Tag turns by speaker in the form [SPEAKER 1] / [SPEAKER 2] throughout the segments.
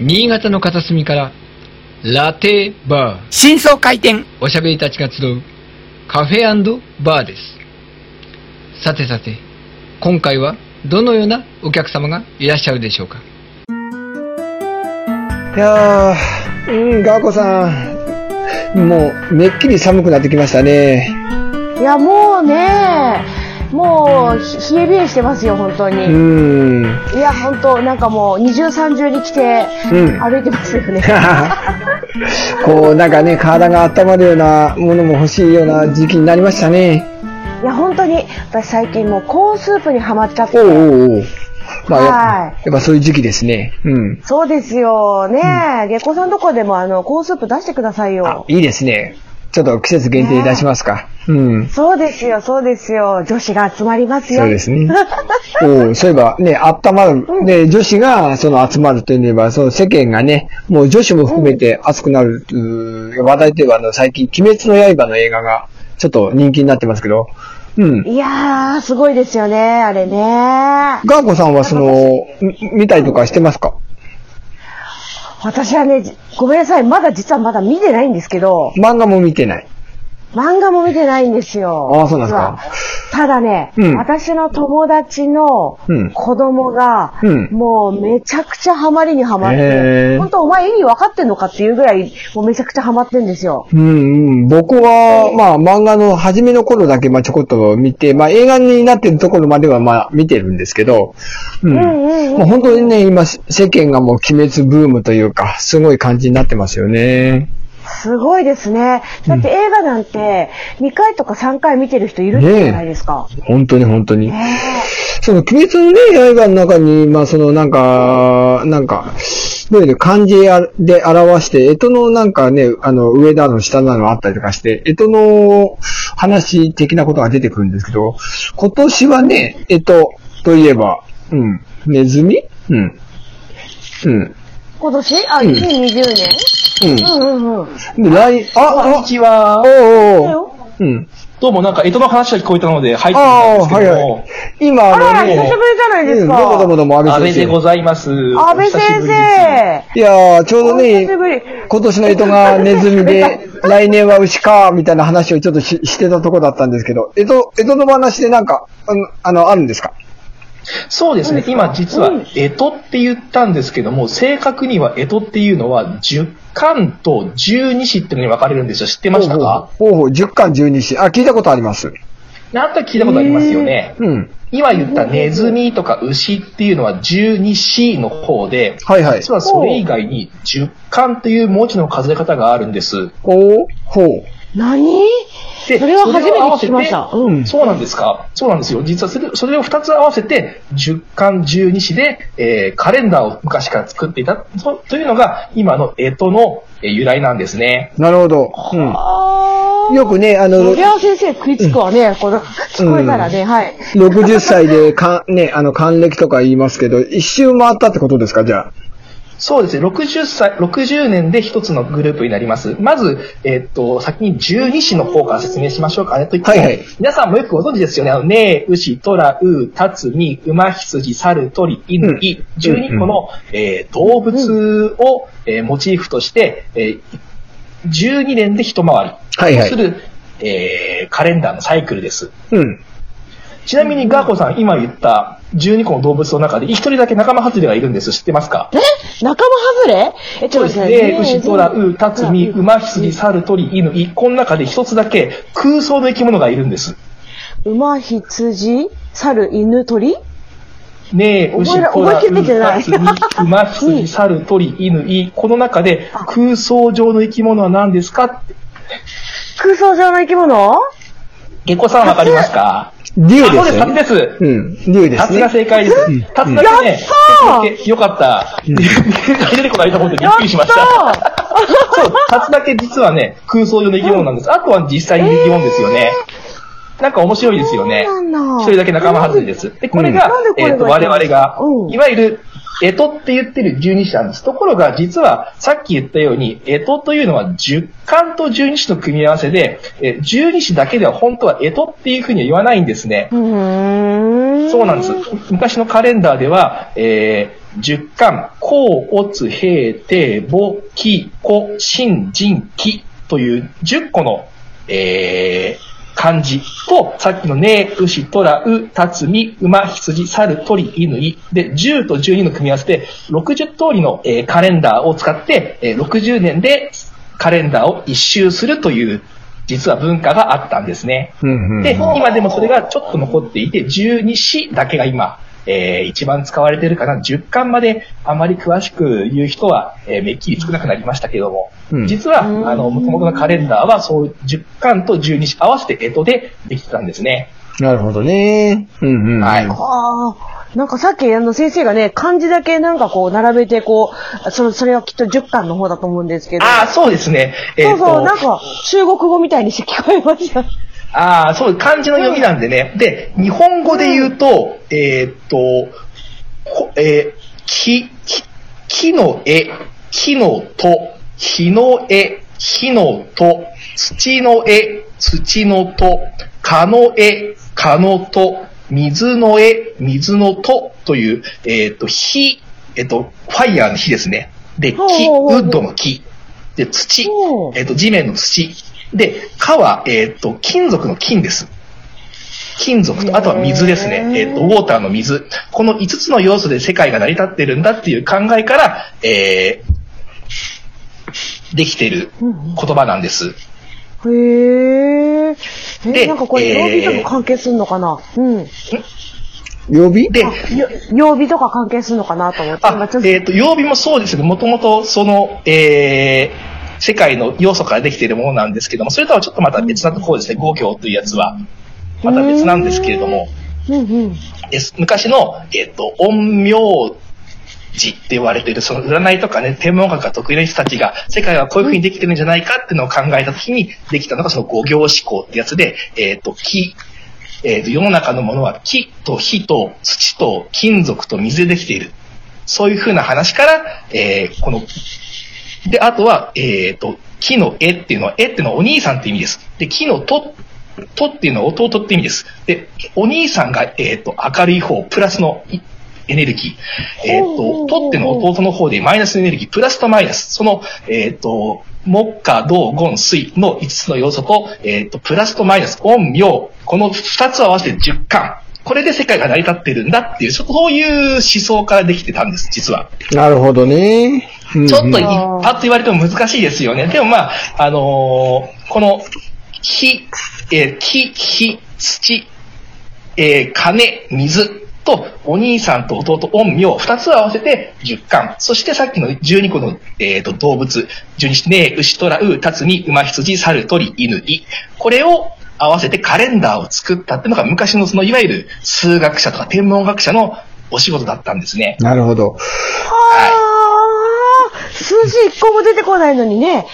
[SPEAKER 1] 新潟の片隅からラテバー。
[SPEAKER 2] 新装開店。
[SPEAKER 1] おしゃべりたちが集うカフェバーです。さてさて今回はどのようなお客様がいらっしゃるでしょうか？
[SPEAKER 3] いやー、うん、ガーコさん、もう、めっきり寒くなってきましたね。
[SPEAKER 4] いや、もうね、もう、ひ冷え冷えしてますよ、本当に。
[SPEAKER 3] うん。
[SPEAKER 4] いや、本当なんかもう、二重三重に来て、
[SPEAKER 3] うん
[SPEAKER 4] 歩いてますよね。
[SPEAKER 3] こう、なんかね、体が温まるようなものも欲しいような時期になりましたね。
[SPEAKER 4] いや、本当に、私最近もう、コーンスープにハマっちゃって
[SPEAKER 3] おう。おうおう。まあや、
[SPEAKER 4] はい
[SPEAKER 3] やっぱそういう時期ですね。うん。
[SPEAKER 4] そうですよ。ねえ、月光さんとこでも、あの、コーンスープ出してください
[SPEAKER 3] あ
[SPEAKER 4] よ、。
[SPEAKER 3] いいですね。ちょっと季節限定出しますか。うん。
[SPEAKER 4] そうですよ、そうですよ。女子が集まりますよ。
[SPEAKER 3] そうですね。おうそういえばね、温まる。ね、女子がその集まるといえば、その世間がね、もう女子も含めて熱くなる、うー話題といえば、あの、最近、鬼滅の刃の映画が、ちょっと人気になってますけど、うん。
[SPEAKER 4] いやー、すごいですよね、あれね。
[SPEAKER 3] ガーコさんはその、み見たりとかしてますか？
[SPEAKER 4] 私はね、ごめんなさい、まだ実はまだ見てないんですけど、
[SPEAKER 3] 漫画も見てない。
[SPEAKER 4] 漫画も見てないんですよ。
[SPEAKER 3] ああそうなんですか？
[SPEAKER 4] ただね、
[SPEAKER 3] うん
[SPEAKER 4] 私の友達の
[SPEAKER 3] うん
[SPEAKER 4] 子供が、
[SPEAKER 3] うん
[SPEAKER 4] もうめちゃくちゃハマりにハマっ
[SPEAKER 3] へ
[SPEAKER 4] て
[SPEAKER 3] ー、
[SPEAKER 4] 本当お前意味分かってんのかっていうぐらい、もうめちゃくちゃハマってんですよ。
[SPEAKER 3] うんうん。僕は、まあ漫画の初めの頃だけ、まあちょこっと見て、まあ映画になってるところまではまあ見てるんですけど、うん。
[SPEAKER 4] うんうんうん
[SPEAKER 3] もう本当にね、今世間がもう鬼滅ブームというか、すごい感じになってますよね。
[SPEAKER 4] すごいですね。だって映画なんて2回とか3回見てる人いるじゃないですか。
[SPEAKER 3] 本当に本当に。
[SPEAKER 4] ね
[SPEAKER 3] その、鬼滅のね、刃の中に、まあ、その、なんか、なんか、どういうの漢字で表して、干支のなんかね、あの、上だの下だのあったりとかして、干支の話的なことが出てくるんですけど、今年はね、干支といえば、うん、ネズミ？うん。うん。
[SPEAKER 4] 今年？あ、
[SPEAKER 3] うん
[SPEAKER 4] 2020年？
[SPEAKER 3] うん。
[SPEAKER 4] うんうんうん。
[SPEAKER 3] で、来、あ、
[SPEAKER 5] こんにちは
[SPEAKER 3] お。おうん。
[SPEAKER 5] どうもなんか、江戸の話が聞こえたので入ってみた
[SPEAKER 3] ああ、
[SPEAKER 5] んですけ
[SPEAKER 3] はいは
[SPEAKER 5] ども
[SPEAKER 3] い。。今、
[SPEAKER 4] あ
[SPEAKER 3] のね、
[SPEAKER 4] 久しぶりじゃないです
[SPEAKER 3] うんどうもどうも
[SPEAKER 4] か。
[SPEAKER 3] どうも、安
[SPEAKER 5] 安倍
[SPEAKER 3] 倍先生。
[SPEAKER 5] でございます。
[SPEAKER 4] 安倍先生。
[SPEAKER 3] いやー、ちょうど
[SPEAKER 4] お
[SPEAKER 3] ね今年の干支がネズミで、来年は牛か、みたいな話をちょっとししてたとこだったんですけど、干支、干支の話でなんか、あの、あのあるんですか？
[SPEAKER 5] そうですね。今実は、江戸って言ったんですけども、正確には江戸っていうのは、十巻と十二支っていうのに分かれるんですよ。知ってましたか？
[SPEAKER 3] ほうほうほう、10巻12子。あ、聞いたことあります。
[SPEAKER 5] なんと聞いたことありますよね。
[SPEAKER 3] うん。
[SPEAKER 5] 今言ったネズミとか牛っていうのは十二支の方で、
[SPEAKER 3] はいはい。
[SPEAKER 5] 実はそれ以外に十巻という文字の数え方があるんです。
[SPEAKER 3] ほう、ほう。
[SPEAKER 4] 何？
[SPEAKER 5] で
[SPEAKER 4] それは初めて聞きました。うん。
[SPEAKER 5] そうなんですか？そうなんですよ。実はそれそれを2つ合わせて、10巻12子で、えーカレンダーを昔から作っていたとというのが、今の干支のえー由来なんですね。
[SPEAKER 3] なるほど。うん。よくね、あの
[SPEAKER 4] そ、りゃあ先生食いつくわね、この、聞こえたらね、はい。
[SPEAKER 3] 60歳で、か、ね、あの、還暦とか言いますけど、一周回ったってことですか？じゃあ。
[SPEAKER 5] そうですね。60歳、60年で一つのグループになります。まず、えーっと、先に12子の方から説明しましょうかね。と言っても
[SPEAKER 3] はいはい
[SPEAKER 5] 皆さんもよくご存知ですよね。あの、ねえ、牛、とら、う、たつ、み、馬、羊、猿、鳥、犬、い、12個の、えー動物を、えーモチーフとして、えー12年で一回り
[SPEAKER 3] はいはい
[SPEAKER 5] する、えーカレンダーのサイクルです。
[SPEAKER 3] うん。
[SPEAKER 5] ちなみにガーコさん、今言った12個の動物の中で、一人だけ仲間外れがいるんです。知ってますか？
[SPEAKER 4] え？仲間外れ？え、ちょっと待って。
[SPEAKER 5] で、牛、虎、う、たつ、み、馬、羊、猿、鳥、犬、い、この中で一つだけ空想の生き物がいるんです。
[SPEAKER 4] 馬、羊、猿、犬、鳥？
[SPEAKER 5] ねえ、牛、
[SPEAKER 4] 覚えら
[SPEAKER 5] 虎、
[SPEAKER 4] 覚えきれて
[SPEAKER 5] う、
[SPEAKER 4] ない。
[SPEAKER 5] たつ、み、馬、羊、猿、鳥、犬、い、この中で空想上の生き物は何ですか？
[SPEAKER 4] 空想上の生き物？
[SPEAKER 5] 下戸さんわかりますか？
[SPEAKER 3] 竜
[SPEAKER 5] あ、そうです。タツです。
[SPEAKER 3] うん。竜ですね。
[SPEAKER 5] タツが正解です。タツだけね、よかった。出てこないと思ってびっくりしました。そう、タツだけ実はね、空想上の生き物なんです。あとは実際に生き物です。よね。なんか面白いです。よね。一人だけ仲間外れです。で、これがえっと、我々が
[SPEAKER 4] う、ん
[SPEAKER 5] いわゆる、干支って言ってる十二支なんです。ところが、実は、さっき言ったように、干支というのは十巻と十二支の組み合わせで、え十二支だけでは本当は干支っていうふうには言わないんですね。そうなんです。昔のカレンダーでは、えー、十巻、甲、乙、平、定、母、木、子、新、人、木という10個の、えー、漢字と、さっきのね、牛、虎、う、たつみ、馬、羊、猿、鳥、犬、い。で、10と12の組み合わせで、60通りの、えーカレンダーを使って、えー60年でカレンダーを一周するという、実は文化があったんですね。
[SPEAKER 3] うんうん
[SPEAKER 5] で、今でもそれがちょっと残っていて、12詩だけが今、えー一番使われてるかな？10巻まであまり詳しく言う人は、えーめっきり少なくなりましたけれども、
[SPEAKER 3] うん
[SPEAKER 5] 実は、あの、元々のカレンダーはそう10巻と12詩合わせて干支でできてたんですね。
[SPEAKER 3] なるほどね。うんうん。
[SPEAKER 5] はい
[SPEAKER 4] ああ、なんかさっきあの先生がね、漢字だけなんかこう並べてこう、それそれはきっと10巻の方だと思うんですけど。
[SPEAKER 5] ああ、そうですね。えーと
[SPEAKER 4] そうそう、なんか中国語みたいにして聞こえました。
[SPEAKER 5] ああ、そう、漢字の読みなんでね。で、日本語で言うと、えーっと、こえー木、木、木の絵、木のと、火の絵、火のと、土の絵、土のと、蚊の絵、蚊のと、水の絵、水のとという、えーっと、火、えーっと、ファイヤーの火ですね。で、木、ウッドの木。で、土えっ、と、地面の土。で、蚊は、えっ、と、金属の金です。金属と、あとは水ですね。えっ、と、ウォーターの水。この5つの要素で世界が成り立ってるんだっていう考えから、えー、できている言葉なんです。
[SPEAKER 4] へえ。え
[SPEAKER 5] で
[SPEAKER 4] なんかこれ
[SPEAKER 5] えー
[SPEAKER 4] 曜日とか関係するのかな、うん。
[SPEAKER 3] 曜日？
[SPEAKER 5] で、
[SPEAKER 4] よ曜日とか関係するのかなと思って。
[SPEAKER 5] あ
[SPEAKER 4] 今ちょっ、と
[SPEAKER 5] えっ、と、曜日もそうですけど、もともとその、えー、世界の要素からできているものなんですけども、それとはちょっとまた別なところですね、五行というやつは。また別なんですけれども、
[SPEAKER 4] うんうん。
[SPEAKER 5] 昔の、えっ、と、陰陽師って言われている、その占いとかね、天文学が得意な人たちが、世界はこういう風にできてるんじゃないかっていうのを考えたときにできたのがその五行思考ってやつで、えっ、と、木、えっ、と、世の中のものは木と火と土と金属と水でできている。そういう風な話から、えーこの、で、あとは、えっ、と、木の絵っていうのは、絵っていうのはお兄さんって意味です。で、木のと、とっていうのは弟って意味です。で、お兄さんが、えっ、と、明るい方、プラスのいエネルギー。えっ、と、とってのは弟の方でマイナスのエネルギー、プラスとマイナス。その、えっ、と、木火、土、金、水の5つの要素と、えっ、と、プラスとマイナス、陰陽、この2つを合わせて10巻。これで世界が成り立ってるんだっていう、そういう思想からできてたんです、実は。
[SPEAKER 3] なるほどね。うん
[SPEAKER 5] ちょっとい
[SPEAKER 3] うん
[SPEAKER 4] あー
[SPEAKER 5] パッと言われても難しいですよね。でもまあ、あのーこの、火、えー木、火、土、えー金、水と、お兄さんと弟、陰陽、二つを合わせて10巻。そしてさっきの12個の、えーと動物、十二ね、牛、虎、う、たつみ、馬、羊、猿、鳥、犬、い。これを合わせてカレンダーを作ったっていうのが昔のそのいわゆる数学者とか天文学者のお仕事だったんですね。
[SPEAKER 3] なるほど。
[SPEAKER 4] ああ、数字一個も出てこないのにね。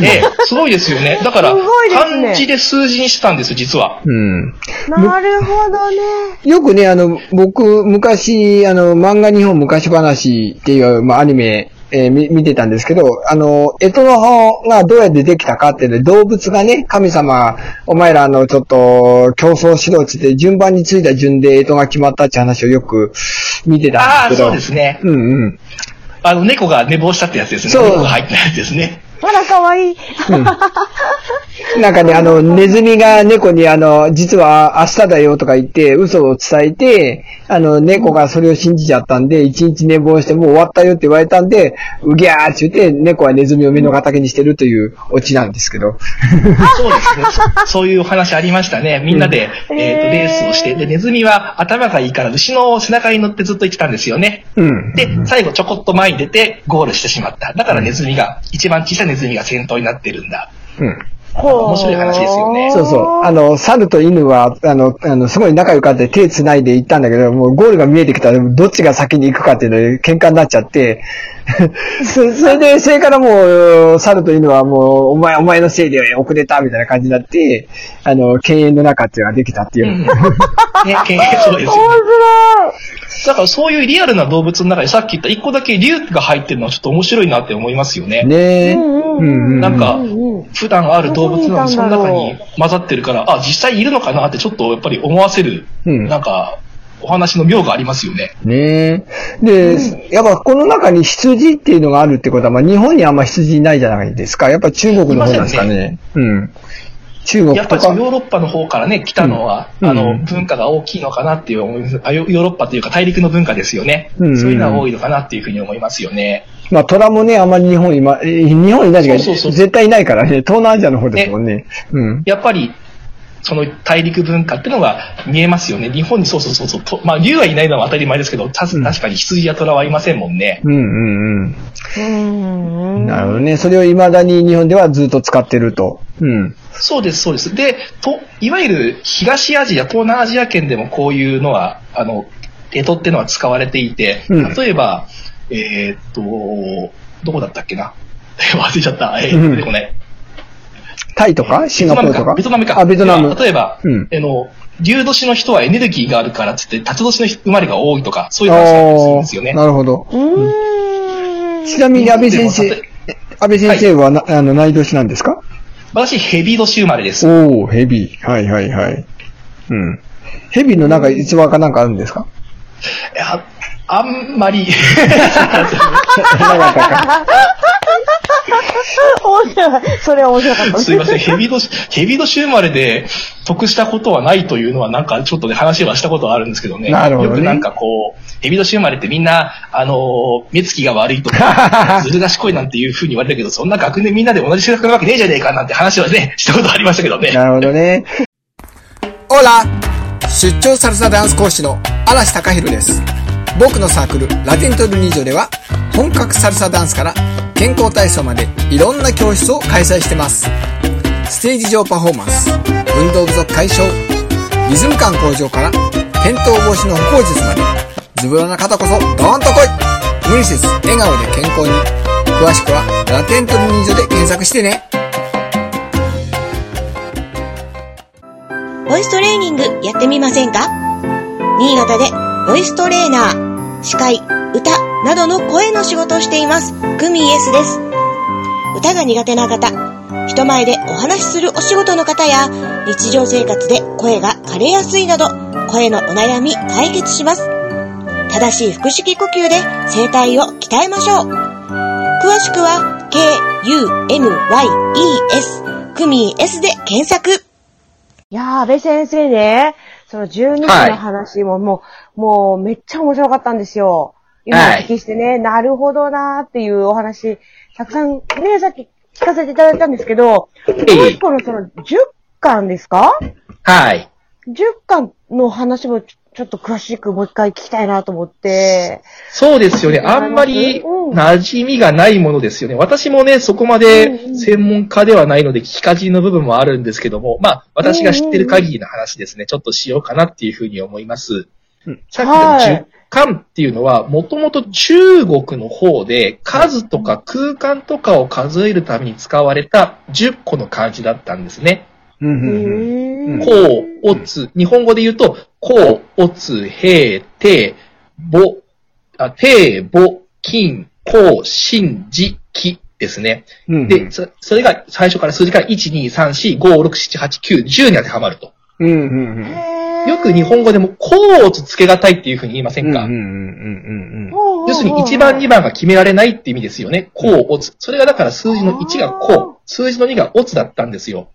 [SPEAKER 5] ねすごいですよね。だから、漢字で数字にしてたんです、実は。
[SPEAKER 3] うん。
[SPEAKER 4] なるほどね。
[SPEAKER 3] よくね、あの、僕、昔、あの、漫画日本昔話っていう、まあ、アニメ、えーみ見てたんですけど、あの、干支の方がどうやってできたかっていうので、動物がね、神様、お前らあの、ちょっと、競争しろって言って、順番についた順で干支が決まったって話をよく見て
[SPEAKER 5] ああ、
[SPEAKER 3] たんですけど。
[SPEAKER 5] そうですね。
[SPEAKER 3] うんうん。
[SPEAKER 5] あの、猫が寝坊したってやつですね。
[SPEAKER 3] そう
[SPEAKER 5] 猫が入ってないやつですね。
[SPEAKER 4] あら、かわいい。
[SPEAKER 3] なんかね、あの、ネズミが猫にあの、実は明日だよとか言って、嘘を伝えて、あの、猫がそれを信じちゃったんで、一日寝坊してもう終わったよって言われたんで、うぎゃーって言って、猫はネズミを目の敵にしてるというオチなんですけど。
[SPEAKER 5] そうですねそ。そういうお話ありましたね。みんなで、えっ、と、レースをして、で、ネズミは頭がいいから牛の背中に乗ってずっと行ってたんですよね。
[SPEAKER 3] うん。
[SPEAKER 5] で、最後ちょこっと前に出てゴールしてしまった。だからネズミが、一番小さいネズミが先頭になってるんだ。
[SPEAKER 3] うん。
[SPEAKER 5] 面白い話ですよね
[SPEAKER 3] そうそう。あの、猿と犬は、あの、あの、すごい仲良かって手繋いで行ったんだけど、もうゴールが見えてきたら、どっちが先に行くかっていうので喧嘩になっちゃって、そそれで、それからもう、猿と犬はもう、お前、お前のせいで遅れたみたいな感じになって、あの、犬猿の中っていうのができたっていう。
[SPEAKER 5] ね、けんそうですよね。だからそういうリアルな動物の中でさっき言った一個だけ竜が入ってるのはちょっと面白いなって思いますよね。
[SPEAKER 3] ねえ。
[SPEAKER 4] うんうん
[SPEAKER 5] なんか普段ある動物なのにその中
[SPEAKER 4] に
[SPEAKER 5] 混ざってるから、あ、実際いるのかなってちょっとやっぱり思わせる、
[SPEAKER 3] うん
[SPEAKER 5] なんか、お話の妙がありますよね。
[SPEAKER 3] ねえ。で、やっぱこの中に羊っていうのがあるってことは、まあ日本にあんま羊いないじゃないですか。やっぱ中国の方なんですか
[SPEAKER 5] いま
[SPEAKER 3] ね。うん。中国
[SPEAKER 5] やっぱヨーロッパの方からね、来たのは、
[SPEAKER 3] うん
[SPEAKER 5] あの、
[SPEAKER 3] うん
[SPEAKER 5] 文化が大きいのかなっていう思います。あヨヨーロッパというか大陸の文化ですよね。
[SPEAKER 3] うんうんうん
[SPEAKER 5] そういうのは多いのかなっていうふうに思いますよね。
[SPEAKER 3] まあ虎もね、あまり日本にま、えー日本にいないか
[SPEAKER 5] そうそうそう
[SPEAKER 3] 絶対いないからね。東南アジアの方ですもんね。うん。
[SPEAKER 5] やっぱり、その大陸文化っていうのが見えますよね。日本にそうそうそうそうと。まあ、竜はいないのは当たり前ですけど、た
[SPEAKER 3] うん
[SPEAKER 5] 確かに羊や虎はいませんもんね。
[SPEAKER 3] うんうんうん。
[SPEAKER 4] うーん。
[SPEAKER 3] なるほどね。それを未だに日本ではずっと使ってると。うん。
[SPEAKER 5] そうです、そうです。で、と、いわゆる東アジア、東南アジア圏でもこういうのは、あの、干支っていうのは使われていて、
[SPEAKER 3] うん
[SPEAKER 5] 例えば、えーっと、どこだったっけな 忘れちゃった。えー、
[SPEAKER 3] うん
[SPEAKER 5] 出てこない。
[SPEAKER 3] タイとか？シンガポールとか？
[SPEAKER 5] ベトナムか。
[SPEAKER 3] あ、ベトナム。
[SPEAKER 5] 例えば、
[SPEAKER 3] うん
[SPEAKER 5] あの、竜年の人はエネルギーがあるからっつって、辰年の生まれが多いとか、そういう話だったりするんですよね。
[SPEAKER 3] なるほど。
[SPEAKER 4] うーん。
[SPEAKER 3] ちなみに安倍先生安倍先生はな、あの、何年なんですか？
[SPEAKER 5] 私、ヘビ年生まれです。
[SPEAKER 3] おおヘビ。はいはいはい。うん。ヘビのなんか逸話かなんかあるんですか？
[SPEAKER 5] いや、あんまり、
[SPEAKER 3] なかったか。
[SPEAKER 4] 面白い。それは面白かった。
[SPEAKER 5] すいません、ヘビ年、ヘビ年生まれで得したことはないというのはなんかちょっとね、話はしたことはあるんですけどね。
[SPEAKER 3] なるほどね
[SPEAKER 5] よくなんかこう、ヘビ年生まれってみんな、あのー目つきが悪いとか、ずる賢いなんていう風に言われたけど、そんな学年みんなで同じ性格なわけねえじゃねえかなんて話はね、したことありましたけどね。
[SPEAKER 3] なるほどね。
[SPEAKER 1] オラ出張サルサダンス講師の嵐隆弘です。僕のサークルラテントルニージョでは本格サルサダンスから健康体操までいろんな教室を開催してます。ステージ上パフォーマンス、運動不足解消、リズム感向上から転倒防止の歩行術まで、ズボラな方こそドーンと来い無理せず笑顔で健康に。詳しくはラテントルニージョで検索してね。
[SPEAKER 2] ボイストレーニングやってみませんか？新潟でボイストレーナー、司会、歌などの声の仕事をしています、グミ S です。歌が苦手な方、人前でお話しするお仕事の方や、日常生活で声が枯れやすいなど、声のお悩み解決します。正しい腹式呼吸で声帯を鍛えましょう。詳しくは、K-U-M-Y-E-S、グミー S で検索。
[SPEAKER 4] いやー、安倍先生ね、その12期の話ももう、もうめっちゃ面白かったんですよ。今お聞きしてね、なるほどなーっていうお話、たくさんね、さっき聞かせていただいたんですけど、もう一個のその10巻ですか？
[SPEAKER 5] はい。
[SPEAKER 4] ?10 巻の話もちょちょっと詳しくもう一回聞きたいなと思って。
[SPEAKER 5] そうですよね。あんまり馴染みがないものですよね。私もね、そこまで専門家ではないので、聞きかじの部分もあるんですけども、まあ、私が知ってる限りの話ですね、ちょっとしようかなっていうふうに思います。さっきの10巻っていうのは、もともと中国の方で数とか空間とかを数えるために使われた10個の漢字だったんですね。
[SPEAKER 3] うんうんうん
[SPEAKER 4] へー
[SPEAKER 5] こう、おつ、日本語で言うと、こう、おつ、へい、て、ぼ、あ、て、ぼ、金、こう、しん、じ、きですね。
[SPEAKER 3] うんうん
[SPEAKER 5] で、そそれが最初から数字から1、2、3、4、5、6、7、8、9、10に当てはまると。
[SPEAKER 3] うんうんうん
[SPEAKER 5] よく日本語でも、こうをつつけがたいっていうふうに言いませんか、
[SPEAKER 3] うんうんうんうん
[SPEAKER 5] 要するに1番、2番が決められないって意味ですよね。こう、おつ。それがだから数字の1がこう、数字の2がおつだったんですよ。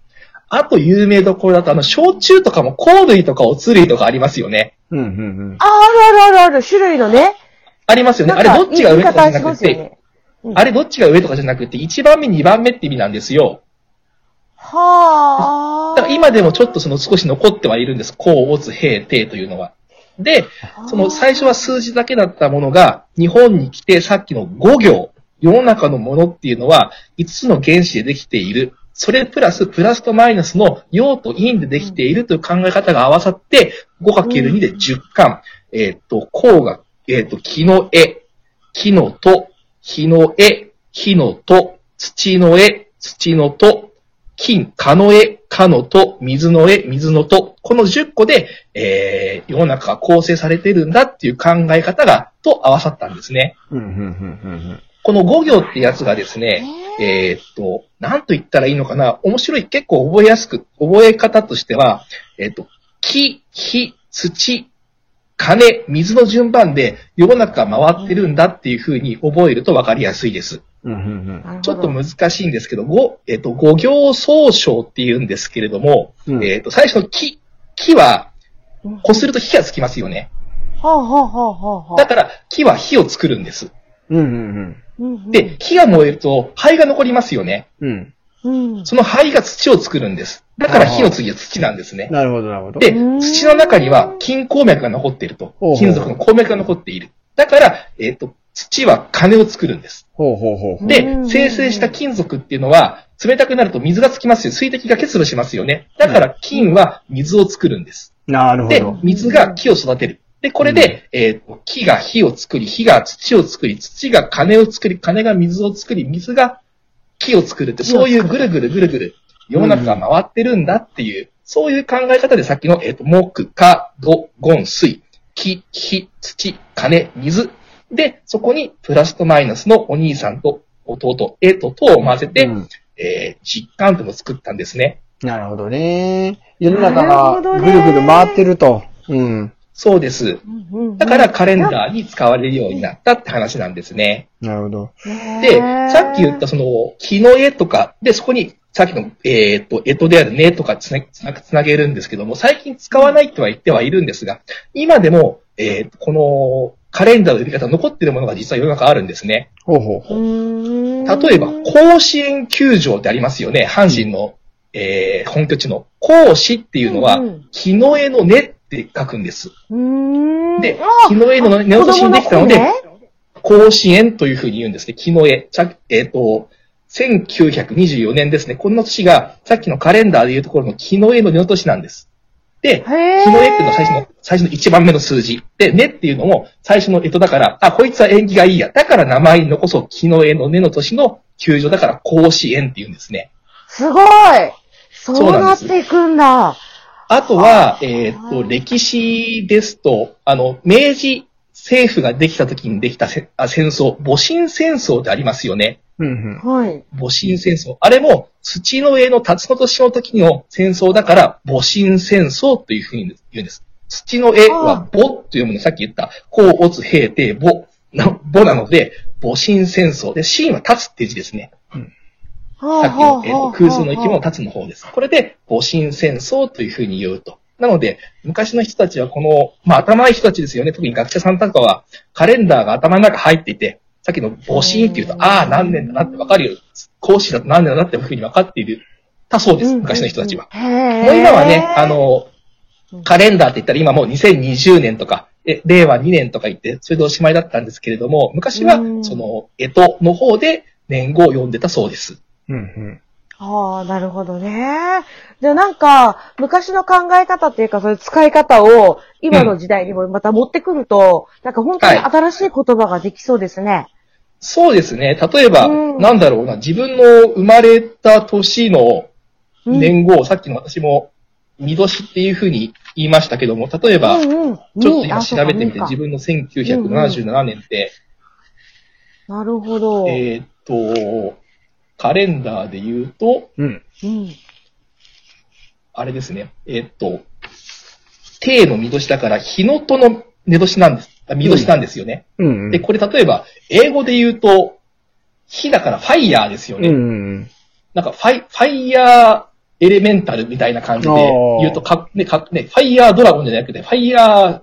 [SPEAKER 5] あと有名どころだと、あの、焼酎とかも香類とかおつ類とかありますよね。
[SPEAKER 3] うんうんうん
[SPEAKER 4] あ、あるあるあるある、種類のね。
[SPEAKER 5] ありますよね。あれどっちが上とかじゃなくて、
[SPEAKER 4] ね
[SPEAKER 5] あれどっちが上とかじゃなくて、1番目、2番目って意味なんですよ。
[SPEAKER 4] はあ。
[SPEAKER 5] だから今でもちょっとその少し残ってはいるんです。こう、おつ、へい、てというのは。で、その最初は数字だけだったものが、日本に来てさっきの5行、世の中のものっていうのは5つの原子でできている。それプラス、プラスとマイナスの陽と陰でできているという考え方が合わさって、5×2 で10巻。えーっと、こうが、えーっと、木の絵、木のと、火の絵、火のと、土の絵、土のと、金、蚊の絵、蚊のと、水の絵、水のと、この10個で、えー、世の中が構成されてるんだっていう考え方が、と合わさったんですね。
[SPEAKER 3] うんうんうんうん
[SPEAKER 5] この5行ってやつがですね、えーっと、なんと言ったらいいのかな、面白い、結構覚えやすく、覚え方としては、えーっと、木、火、土、金、水の順番で世の中が回ってるんだっていう風に覚えると分かりやすいです。ちょっと難しいんですけど、五、えっ、と、五行総称って言うんですけれども、
[SPEAKER 3] うん
[SPEAKER 5] えっ、と、最初の木、木は、こすると火がつきますよね。
[SPEAKER 4] はあ、はあ、はあ、はあ、はあ。
[SPEAKER 5] だから、木は火を作るんです。
[SPEAKER 3] うん。うん、
[SPEAKER 4] うんうん、
[SPEAKER 5] で、火が燃えると灰が残りますよね。
[SPEAKER 3] うん。
[SPEAKER 5] その灰が土を作るんです。だから火の次は土なんですね。
[SPEAKER 3] なるほど、なるほど。
[SPEAKER 5] で
[SPEAKER 4] うん、
[SPEAKER 5] 土の中には金鉱脈が残っていると。金属の鉱脈が残っている。だから、えっ、と、土は金を作るんです。
[SPEAKER 3] ほうほうほうほう。
[SPEAKER 5] で
[SPEAKER 4] うん、
[SPEAKER 5] 生成した金属っていうのは、冷たくなると水がつきますよ。水滴が結露しますよね。だから金は水を作るんです。で
[SPEAKER 3] なるほど。、
[SPEAKER 5] 水が木を育てる。で、これで、えっ、と、木が火を作り、火が土を作り、土が金を作り、金が水を作り、水が木を作るって、そういうぐるぐるぐるぐる、世の中が回ってるんだっていう、そういう考え方でさっきの、えっ、と、木、火、土、金、水、木、火、土、金、水。で、そこにプラスとマイナスのお兄さんと弟、えと、とを混ぜて、
[SPEAKER 3] うん
[SPEAKER 5] えー実感というのを作ったんですね。
[SPEAKER 3] なるほどね。世の中がぐるぐる回ってると。うん。
[SPEAKER 5] そうです。だからカレンダーに使われるようになったって話なんですね。
[SPEAKER 3] なるほど。
[SPEAKER 5] で、さっき言ったその、木の絵とか、で、そこに、さっきの、えっ、と、絵とであるねとかつなつなつなげるんですけども、最近使わないとは言ってはいるんですが、今でも、えっ、と、この、カレンダーの呼び方残ってるものが実は世の中あるんですね。
[SPEAKER 3] ほうほう
[SPEAKER 4] う
[SPEAKER 3] ほう。
[SPEAKER 5] 例えば、甲子園球場ってありますよね。阪神の、えー本拠地の。甲子っていうのは木の絵の根って書くんです。で
[SPEAKER 4] あ、
[SPEAKER 5] 木の絵の根落としにできたので甲子園というふうに言うんですね。木の絵。えっ、と、1924年ですね。この年が、さっきのカレンダーでいうところの木の絵の根の年なんです。で、木の絵っていうのは最初の、最初の一番目の数字。で、根っていうのも最初の干支だから、あ、こいつは縁起がいいや。だから名前に残そう木の絵の根の年の球場だから甲子園っていうんですね。
[SPEAKER 4] すごいそうなっていくんだ。
[SPEAKER 5] あとは、えっ、と、歴史ですと、あの、明治政府ができた時にできたせあ戦争、戊辰戦争ってありますよね。
[SPEAKER 3] うん
[SPEAKER 4] はい。
[SPEAKER 5] 戊辰戦争。あれも、土の上の辰の年の時の戦争だから、戊辰戦争というふうに言うんです。土の絵は母というもの、さっき言った、甲、乙、平、定、母な、母なので、戊辰戦争。で、辰は立つっていう字ですね。さっきの、えーと空数の生き物、立つの方です。これで、戊辰戦争というふうに言うと。なので、昔の人たちはこの、まあ頭いい人たちですよね。特に学者さんとかは、カレンダーが頭の中入っていて、さっきの戊辰っていうと、ああ、何年だなってわかるよ。講師だと何年だなっていうふうに分かっている。たそうです。昔の人たちは。もう今はね、あ、の、カレンダーって言ったら今もう2020年とか、え令和2年とか言って、それでおしまいだったんですけれども、昔は
[SPEAKER 4] うん
[SPEAKER 5] その、干支の方で年号を読んでたそうです。
[SPEAKER 3] うん。うん
[SPEAKER 4] ああ、なるほどね。で、なんか、昔の考え方っていうか、そういう使い方を、今の時代にもまた持ってくると、なんか本当に新しい言葉ができそうですね。
[SPEAKER 5] そうですね。例えば、
[SPEAKER 4] うん
[SPEAKER 5] なんだろうな、自分の生まれた年の
[SPEAKER 4] うん
[SPEAKER 5] 年号、さっきの私も、見年っていうふうに言いましたけども、例えば、
[SPEAKER 4] うんうん。
[SPEAKER 5] ちょっと今調べてみて、自分の1977年って、
[SPEAKER 4] なるほど。
[SPEAKER 5] えーっと、カレンダーで言うと、
[SPEAKER 3] うん。
[SPEAKER 4] うん。
[SPEAKER 5] あれですね、えーっと、丁の巳年だから、ひのとの巳年なんです、あ巳年なんですよね。
[SPEAKER 3] うん。
[SPEAKER 5] で、これ例えば、英語で言うと、火だからファイヤーですよね。
[SPEAKER 3] うん。
[SPEAKER 5] なんかファイ、 fire elemental みたいな感じで言うとか、ね、か、ね、 fire dragon じゃなくて、
[SPEAKER 3] fire。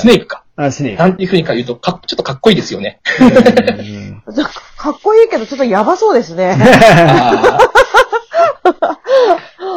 [SPEAKER 5] スネークか。
[SPEAKER 3] あ、スネーク。
[SPEAKER 5] なんていう風にか言うと、か、ちょっとかっこいいですよね。
[SPEAKER 3] うん
[SPEAKER 4] かっこいいけど、ちょっとやばそうですね。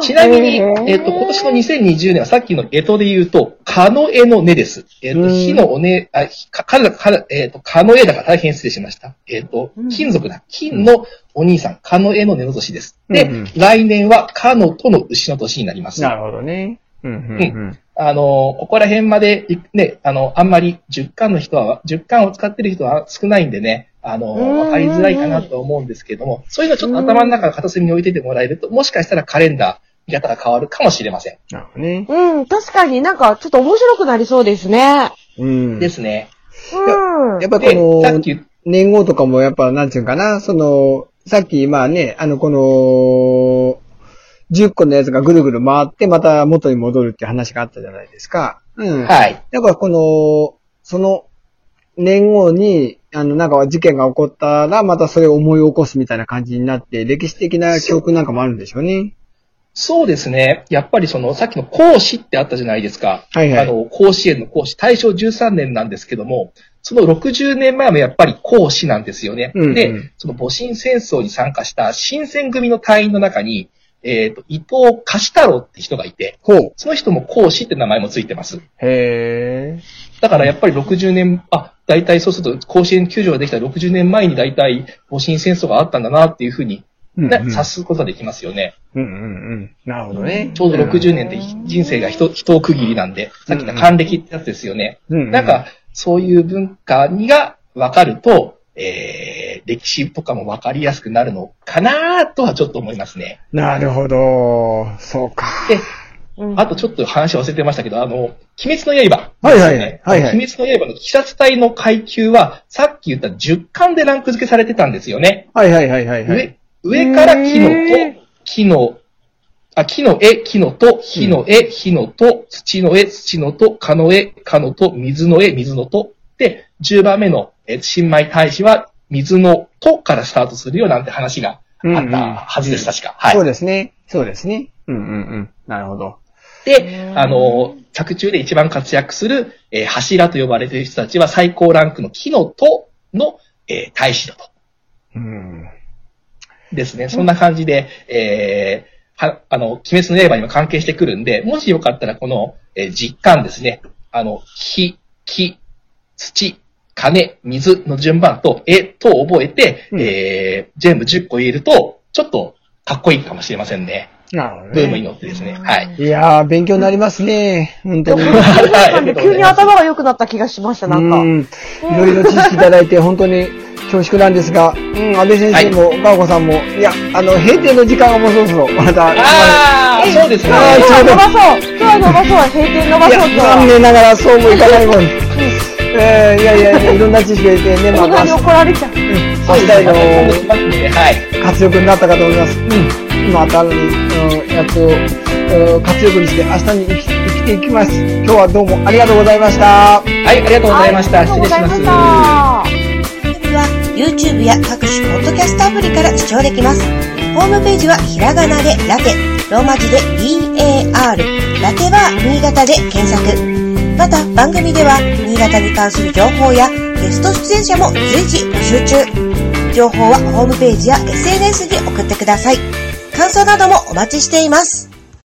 [SPEAKER 5] ちなみに、
[SPEAKER 4] へー
[SPEAKER 5] えっ、と、今年の2020年はさっきの干支で言うと、蚊の絵の根です。えっ、と、
[SPEAKER 3] うん
[SPEAKER 5] 火のおね、あ、ひか、か、か、えっ、と、蚊の絵だから大変失礼しました。えっ、と
[SPEAKER 4] うん、
[SPEAKER 5] 金属だ。金のお兄さん、蚊の絵の根の年です。で、
[SPEAKER 3] うんうん
[SPEAKER 5] 来年は蚊のとの牛の年になります。
[SPEAKER 3] なるほどね。うん。うん。
[SPEAKER 5] あの、ここら辺までい、ね、あの、あんまり10巻の人は、10巻を使ってる人は少ないんでね、あの、
[SPEAKER 4] うん
[SPEAKER 5] わかりづらいかなと思うんですけども、そういうのちょっと頭の中の片隅に置いててもらえると、もしかしたらカレンダー、見方が変わるかもしれません。
[SPEAKER 3] なるほどね。
[SPEAKER 4] うん、確かになんかちょっと面白くなりそうですね。
[SPEAKER 3] うん。
[SPEAKER 5] ですね。
[SPEAKER 4] うん。
[SPEAKER 3] やっぱこ
[SPEAKER 5] で、さっ
[SPEAKER 3] の、
[SPEAKER 5] き言っ
[SPEAKER 3] 年号とかもやっぱ、なんていうかな、その、さっき、まあね、あの、この、10個のやつがぐるぐる回って、また元に戻るっていう話があったじゃないですか。うん。
[SPEAKER 5] はい。
[SPEAKER 3] やっぱこの、その、年後に、あの、なんか事件が起こったら、またそれを思い起こすみたいな感じになって、歴史的な記憶なんかもあるんでしょうね。
[SPEAKER 5] そうですね。やっぱりその、さっきの講師ってあったじゃないですか。
[SPEAKER 3] はいはい。
[SPEAKER 5] あの、甲子園の講師、大正13年なんですけども、その60年前もやっぱり講師なんですよね。
[SPEAKER 3] うんうん
[SPEAKER 5] で、その戊辰戦争に参加した新選組の隊員の中に、えっ、と、伊藤貸太郎って人がいて。その人も講師って名前もついてます。
[SPEAKER 3] へ
[SPEAKER 5] だからやっぱり60年、あ、大体そうすると甲子園球場ができた60年前に大体戊辰戦争があったんだなっていうふうに、
[SPEAKER 3] うん
[SPEAKER 5] ね察することができますよね。
[SPEAKER 3] うんうんうん。なるほどね。
[SPEAKER 5] ちょうど60年って人生が人、人を区切りなんで、さっきの還暦ってやつですよね。
[SPEAKER 3] うんうん
[SPEAKER 5] なんか、そういう文化にが分かると、えー、歴史とかも分かりやすくなるのかなとはちょっと思いますね。
[SPEAKER 3] なるほど。そうか。
[SPEAKER 5] で、
[SPEAKER 4] うん
[SPEAKER 5] あとちょっと話忘れてましたけど、あの、鬼滅の刃。
[SPEAKER 3] はいはいはいはいはい
[SPEAKER 5] 鬼滅の刃の鬼殺隊の階級は、さっき言った10巻でランク付けされてたんですよね。
[SPEAKER 3] はいはいはいはいはい。
[SPEAKER 5] 上、上から木の
[SPEAKER 4] へ
[SPEAKER 5] と、木の、あ、木の絵、木のと、火の絵、火のと、土の絵、土のと、蚊の絵、蚊のと、水の絵、水のと。で、10番目の、え、新米大使は、水のとからスタートするよなんて話があったはずです、確か。はい。
[SPEAKER 3] そうですね。そうですね。うんうんうん。なるほど。
[SPEAKER 5] で、あの、作中で一番活躍する、えー柱と呼ばれている人たちは最高ランクの木のとの、えー大使だと。
[SPEAKER 3] うん。
[SPEAKER 5] ですね。そんな感じで、えーは、あの、鬼滅の刃にも関係してくるんで、もしよかったらこの、えー実感ですね。あの、火、木、土、金、水の順番と、絵と覚えて、
[SPEAKER 3] うん
[SPEAKER 5] えー全部10個入れると、ちょっとかっこいいかもしれませんね。
[SPEAKER 3] なるほど
[SPEAKER 5] ブームに
[SPEAKER 3] ね。
[SPEAKER 5] 乗ってですね。はい。
[SPEAKER 3] いやー、勉強になりますね。本当に。
[SPEAKER 4] 急に頭が良くなった気がしました、なんか。
[SPEAKER 3] うん。いろいろ知識いただいて、本当に恐縮なんですが、うん、安倍先生も、ガオコさんも、いや、あの、閉店の時間がもうそろそろ、また、
[SPEAKER 5] ああ、そうですね。
[SPEAKER 4] 今日は伸ばそう今日は伸ばそう閉店伸ばそう
[SPEAKER 3] 残念ながらそうもいかないもん。えー、いやいやいや、いろんな知識を得てね、ま
[SPEAKER 4] 大人に
[SPEAKER 3] た、
[SPEAKER 4] 怒られちゃう。
[SPEAKER 3] 明日への
[SPEAKER 5] はい。
[SPEAKER 3] 活力になったかと思います。うん。今、新しい、うん、やつを、うん活力にして明日に生き生きていきます。今日はどうもありがとうございました。
[SPEAKER 5] はい、ありがとうございました。
[SPEAKER 4] ありがとうござい
[SPEAKER 5] 失礼します。
[SPEAKER 2] は YouTube や各種ポッドキャストアプリから視聴できます。ホームページはひらがなでラテ、ローマ字で BAR、ラテバー新潟で検索。また番組では新潟に関する情報やゲスト出演者も随時募集中。情報はホームページや SNS に送ってください。感想などもお待ちしています。